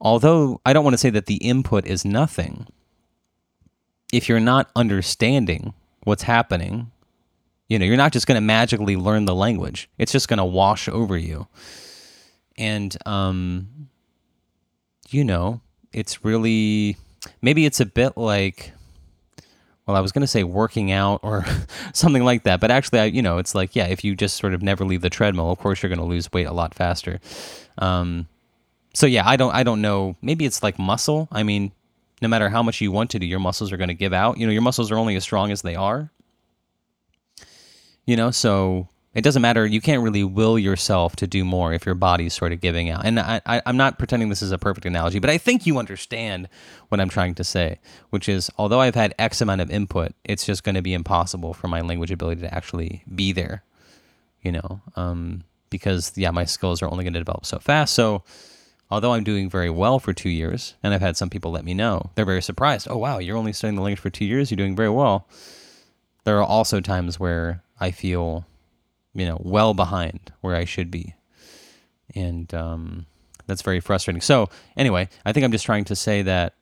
Although I don't want to say that the input is nothing, if you're not understanding what's happening, you know, you're not just going to magically learn the language. It's just going to wash over you. And um you know, it's really maybe it's a bit like well, I was going to say working out or something like that, but actually, I, you know, it's like, yeah, if you just sort of never leave the treadmill, of course you're going to lose weight a lot faster. Um, so yeah, I don't, I don't know. Maybe it's like muscle. I mean, no matter how much you want to do, your muscles are going to give out. You know, your muscles are only as strong as they are. You know, so it doesn't matter. You can't really will yourself to do more if your body's sort of giving out. And I, I, am not pretending this is a perfect analogy, but I think you understand what I'm trying to say, which is although I've had X amount of input, it's just going to be impossible for my language ability to actually be there, you know, um, because, yeah, my skills are only going to develop so fast. So, although I'm doing very well for two years, and I've had some people let me know, they're very surprised. Oh, wow, you're only studying the language for two years, you're doing very well. There are also times where I feel you know, well behind where I should be. And um, that's very frustrating. So, anyway, I think I'm just trying to say that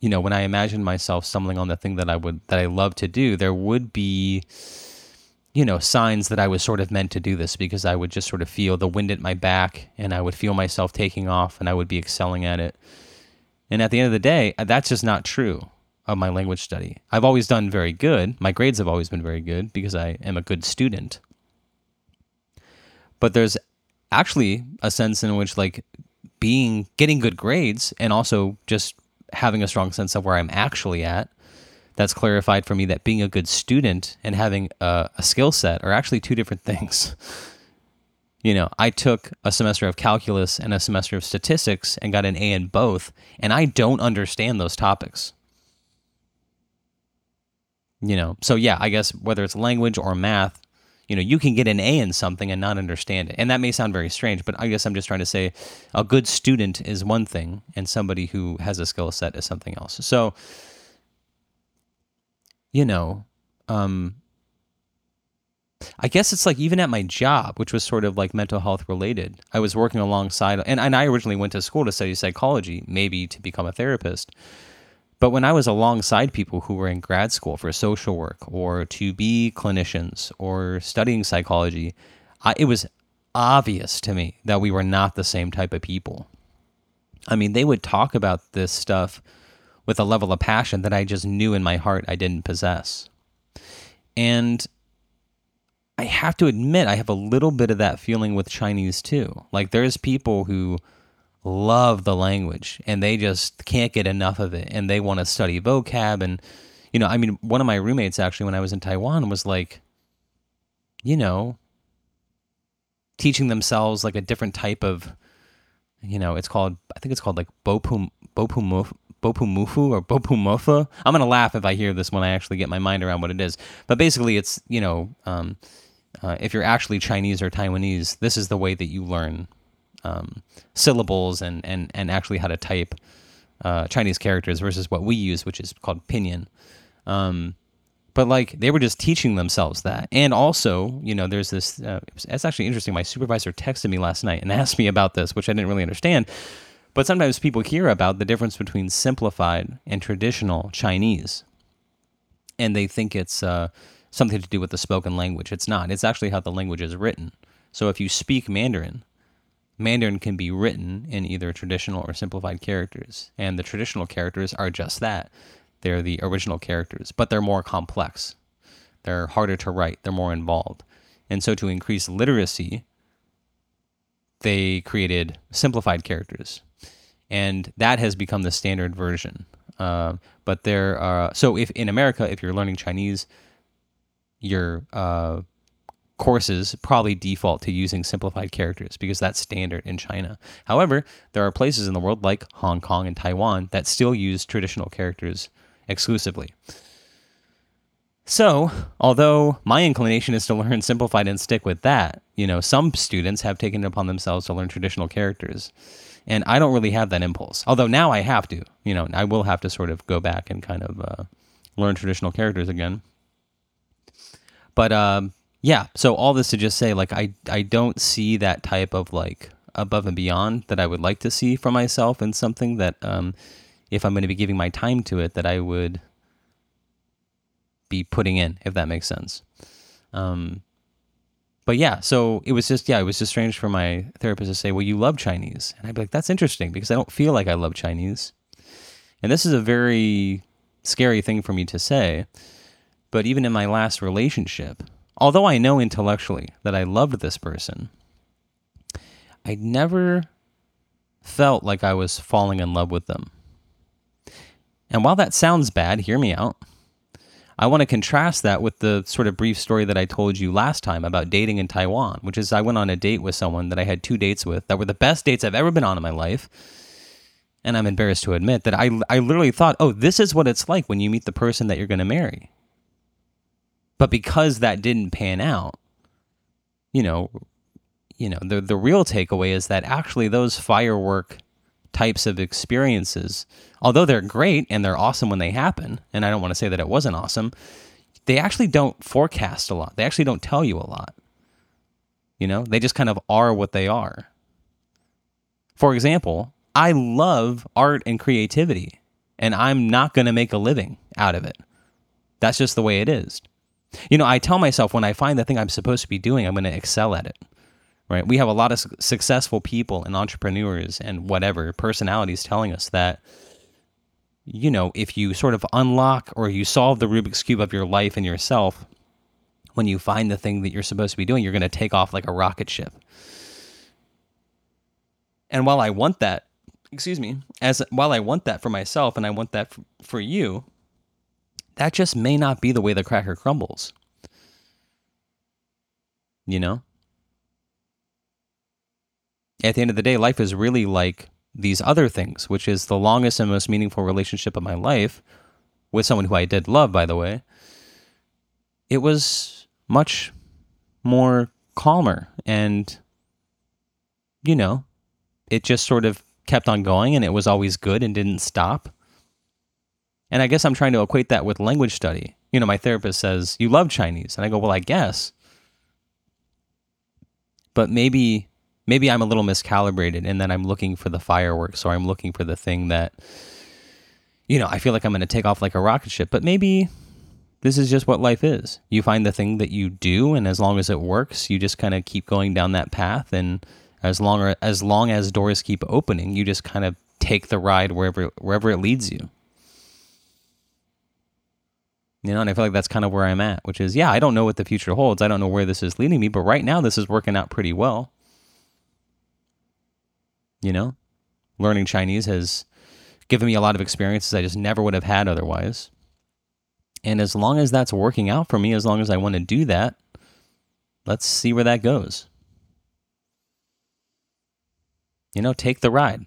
you know, when I imagine myself stumbling on the thing that I would that I love to do, there would be you know, signs that I was sort of meant to do this because I would just sort of feel the wind at my back and I would feel myself taking off and I would be excelling at it. And at the end of the day, uh, that's just not true of my language study. I've always done very good. My grades have always been very good because I am a good student. But there's actually a sense in which like being getting good grades and also just having a strong sense of where I'm actually at that's clarified for me that being a good student and having a, a skill set are actually two different things. You know, I took a semester of calculus and a semester of statistics and got an A in both, and I don't understand those topics. You know, so yeah, I guess whether it's language or math, you know, you can get an A in something and not understand it. And that may sound very strange, but I guess I'm just trying to say a good student is one thing and somebody who has a skill set is something else. So, you know, um, I guess it's like even at my job, which was sort of like mental health related, I was working alongside, and, and I originally went to school to study psychology, maybe to become a therapist. But when I was alongside people who were in grad school for social work or to be clinicians or studying psychology, I, it was obvious to me that we were not the same type of people. I mean, they would talk about this stuff with a level of passion that I just knew in my heart I didn't possess. And I have to admit, I have a little bit of that feeling with Chinese too. Like, there's people who love the language and they just can't get enough of it and they want to study vocab. And, you know, I mean, one of my roommates actually, when I was in Taiwan, was like, you know, teaching themselves like a different type of, you know, it's called, I think it's called like Bopum, Bopum, Bopumufu or Bopumufa. I'm gonna laugh if I hear this when I actually get my mind around what it is. But basically, it's you know, um, uh, if you're actually Chinese or Taiwanese, this is the way that you learn um, syllables and and and actually how to type uh, Chinese characters versus what we use, which is called pinyin. Um, but like they were just teaching themselves that, and also, you know, there's this. Uh, it's actually interesting. My supervisor texted me last night and asked me about this, which I didn't really understand but sometimes people hear about the difference between simplified and traditional Chinese, and they think it's uh, something to do with the spoken language. It's not. It's actually how the language is written. So if you speak Mandarin, Mandarin can be written in either traditional or simplified characters, and the traditional characters are just that. They're the original characters, but they're more complex. They're harder to write, they're more involved. And so to increase literacy, they created simplified characters and that has become the standard version. Uh, but there are so if in America, if you're learning Chinese, your uh, courses probably default to using simplified characters because that's standard in China. However, there are places in the world like Hong Kong and Taiwan that still use traditional characters exclusively. So, although my inclination is to learn simplified and stick with that, you know, some students have taken it upon themselves to learn traditional characters. And I don't really have that impulse. Although now I have to, you know, I will have to sort of go back and kind of uh, learn traditional characters again. But um, yeah, so all this to just say, like, I I don't see that type of like above and beyond that I would like to see for myself and something that um, if I'm going to be giving my time to it, that I would be putting in, if that makes sense. Um, but yeah, so it was just yeah, it was just strange for my therapist to say, "Well, you love Chinese," and I'd be like, "That's interesting because I don't feel like I love Chinese." And this is a very scary thing for me to say, but even in my last relationship, although I know intellectually that I loved this person, I never felt like I was falling in love with them. And while that sounds bad, hear me out. I want to contrast that with the sort of brief story that I told you last time about dating in Taiwan, which is I went on a date with someone that I had two dates with that were the best dates I've ever been on in my life. And I'm embarrassed to admit that I, I literally thought, oh, this is what it's like when you meet the person that you're going to marry. But because that didn't pan out, you know, you know, the the real takeaway is that actually those firework types of experiences, although they're great and they're awesome when they happen, and I don't want to say that it wasn't awesome, they actually don't forecast a lot. They actually don't tell you a lot. You know, they just kind of are what they are. For example, I love art and creativity. and I'm not going to make a living out of it. That's just the way it is. You know, I tell myself when I find the thing I'm supposed to be doing, I'm going to excel at it. Right? We have a lot of su- successful people and entrepreneurs and whatever personalities telling us that you know, if you sort of unlock or you solve the Rubik's cube of your life and yourself, when you find the thing that you're supposed to be doing, you're going to take off like a rocket ship. And while I want that, excuse me, as while I want that for myself and I want that for you, that just may not be the way the cracker crumbles. You know? At the end of the day, life is really like these other things, which is the longest and most meaningful relationship of my life with someone who I did love, by the way. It was much more calmer and, you know, it just sort of kept on going and it was always good and didn't stop. And I guess I'm trying to equate that with language study. You know, my therapist says, You love Chinese. And I go, Well, I guess. But maybe maybe I'm a little miscalibrated and then I'm looking for the fireworks or I'm looking for the thing that you know, I feel like I'm going to take off like a rocket ship, but maybe this is just what life is. You find the thing that you do and as long as it works, you just kind of keep going down that path and as long as long as doors keep opening, you just kind of take the ride wherever wherever it leads you. You know, and I feel like that's kind of where I'm at, which is, yeah, I don't know what the future holds. I don't know where this is leading me, but right now this is working out pretty well. You know, learning Chinese has given me a lot of experiences I just never would have had otherwise. And as long as that's working out for me, as long as I want to do that, let's see where that goes. You know, take the ride.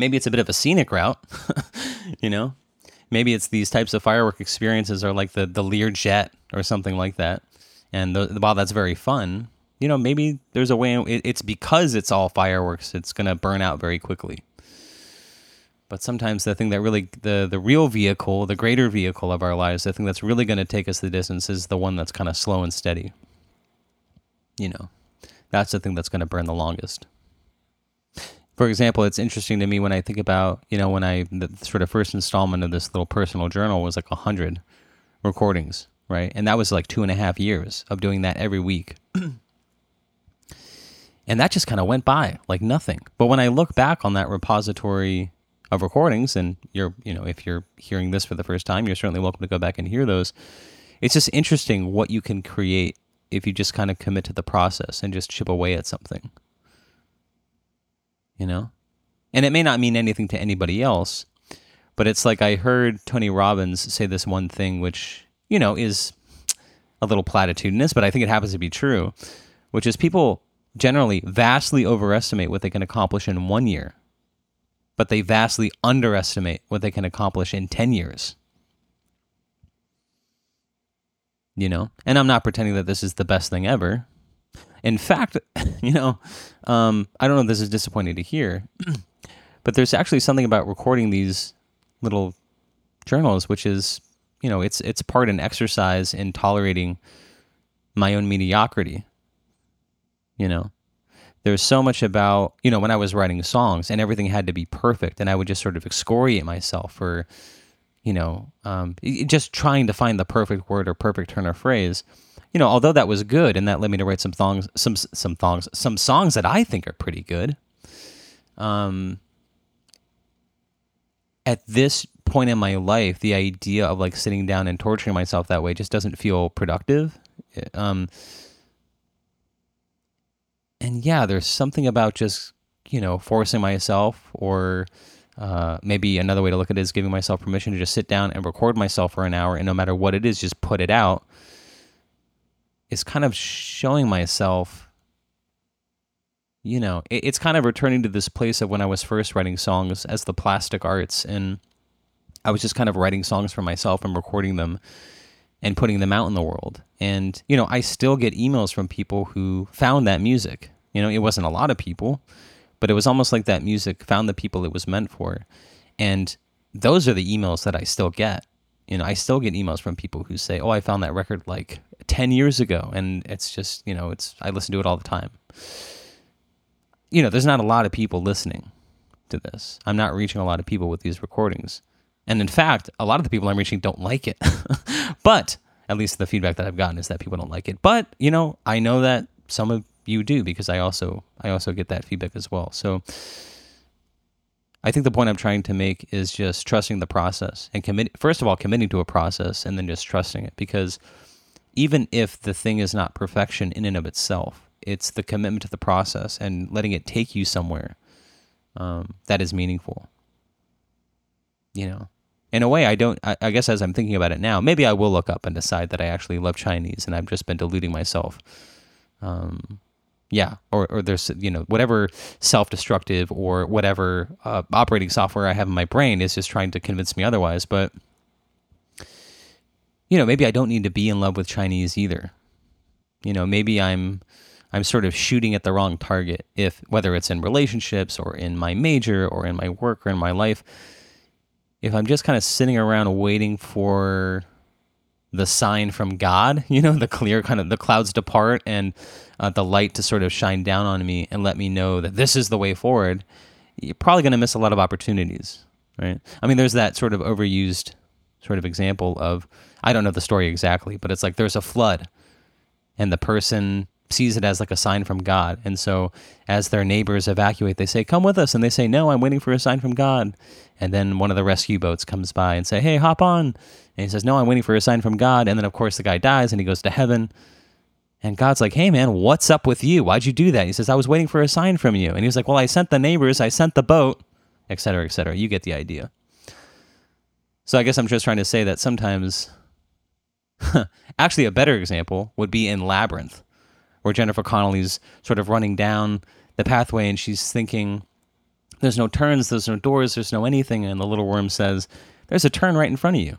Maybe it's a bit of a scenic route, you know? Maybe it's these types of firework experiences are like the, the Lear jet or something like that. And the, while that's very fun, you know, maybe there's a way, it, it's because it's all fireworks, it's going to burn out very quickly. But sometimes the thing that really, the, the real vehicle, the greater vehicle of our lives, the thing that's really going to take us the distance is the one that's kind of slow and steady. You know, that's the thing that's going to burn the longest. For example, it's interesting to me when I think about, you know, when I, the sort of first installment of this little personal journal was like 100 recordings, right? And that was like two and a half years of doing that every week. and that just kind of went by like nothing. But when I look back on that repository of recordings, and you're, you know, if you're hearing this for the first time, you're certainly welcome to go back and hear those. It's just interesting what you can create if you just kind of commit to the process and just chip away at something. You know? And it may not mean anything to anybody else, but it's like I heard Tony Robbins say this one thing, which, you know, is a little platitudinous, but I think it happens to be true, which is people generally vastly overestimate what they can accomplish in one year but they vastly underestimate what they can accomplish in 10 years. You know, and I'm not pretending that this is the best thing ever. In fact, you know, um, I don't know if this is disappointing to hear, but there's actually something about recording these little journals, which is, you know, it's it's part an exercise in tolerating my own mediocrity. You know, there's so much about you know when i was writing songs and everything had to be perfect and i would just sort of excoriate myself for you know um, just trying to find the perfect word or perfect turn of phrase you know although that was good and that led me to write some songs some some songs some songs that i think are pretty good um at this point in my life the idea of like sitting down and torturing myself that way just doesn't feel productive um and yeah, there's something about just you know forcing myself, or uh, maybe another way to look at it is giving myself permission to just sit down and record myself for an hour, and no matter what it is, just put it out. It's kind of showing myself. You know, it, it's kind of returning to this place of when I was first writing songs as the plastic arts, and I was just kind of writing songs for myself and recording them and putting them out in the world. And, you know, I still get emails from people who found that music. You know, it wasn't a lot of people, but it was almost like that music found the people it was meant for. And those are the emails that I still get. You know, I still get emails from people who say, "Oh, I found that record like 10 years ago." And it's just, you know, it's I listen to it all the time. You know, there's not a lot of people listening to this. I'm not reaching a lot of people with these recordings. And in fact, a lot of the people I'm reaching don't like it. but at least the feedback that I've gotten is that people don't like it. But, you know, I know that some of you do because I also I also get that feedback as well. So I think the point I'm trying to make is just trusting the process and commit first of all committing to a process and then just trusting it because even if the thing is not perfection in and of itself, it's the commitment to the process and letting it take you somewhere um, that is meaningful. You know, in a way, I don't. I, I guess as I'm thinking about it now, maybe I will look up and decide that I actually love Chinese and I've just been deluding myself. Um, yeah, or, or there's you know whatever self-destructive or whatever uh, operating software I have in my brain is just trying to convince me otherwise. But you know, maybe I don't need to be in love with Chinese either. You know, maybe I'm I'm sort of shooting at the wrong target. If whether it's in relationships or in my major or in my work or in my life, if I'm just kind of sitting around waiting for the sign from God, you know, the clear kind of the clouds depart and uh, the light to sort of shine down on me and let me know that this is the way forward, you're probably going to miss a lot of opportunities, right? I mean, there's that sort of overused sort of example of I don't know the story exactly, but it's like there's a flood and the person sees it as like a sign from God. And so as their neighbors evacuate, they say, "Come with us." And they say, "No, I'm waiting for a sign from God." And then one of the rescue boats comes by and say, "Hey, hop on." And he says, "No, I'm waiting for a sign from God." And then of course the guy dies and he goes to heaven. And God's like, "Hey man, what's up with you? Why'd you do that?" He says, "I was waiting for a sign from you." And he's like, "Well, I sent the neighbors, I sent the boat, etc., etc." You get the idea. So I guess I'm just trying to say that sometimes actually a better example would be in Labyrinth where Jennifer Connelly's sort of running down the pathway and she's thinking, there's no turns, there's no doors, there's no anything. And the little worm says, there's a turn right in front of you.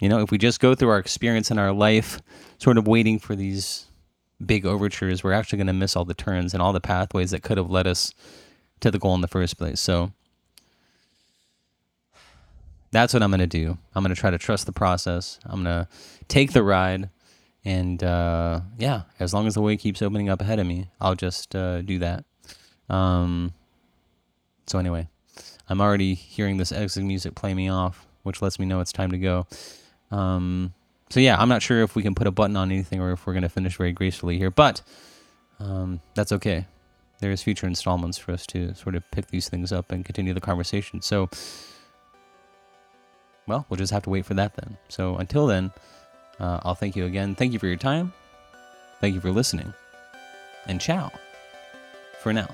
You know, if we just go through our experience in our life, sort of waiting for these big overtures, we're actually going to miss all the turns and all the pathways that could have led us to the goal in the first place. So that's what I'm going to do. I'm going to try to trust the process. I'm going to take the ride. And uh, yeah, as long as the way keeps opening up ahead of me, I'll just uh, do that. Um, so anyway, I'm already hearing this exit music play me off, which lets me know it's time to go. Um, so yeah, I'm not sure if we can put a button on anything or if we're going to finish very gracefully here, but um, that's okay. There's future installments for us to sort of pick these things up and continue the conversation. So, well, we'll just have to wait for that then. So until then. Uh, I'll thank you again. Thank you for your time. Thank you for listening. And ciao for now.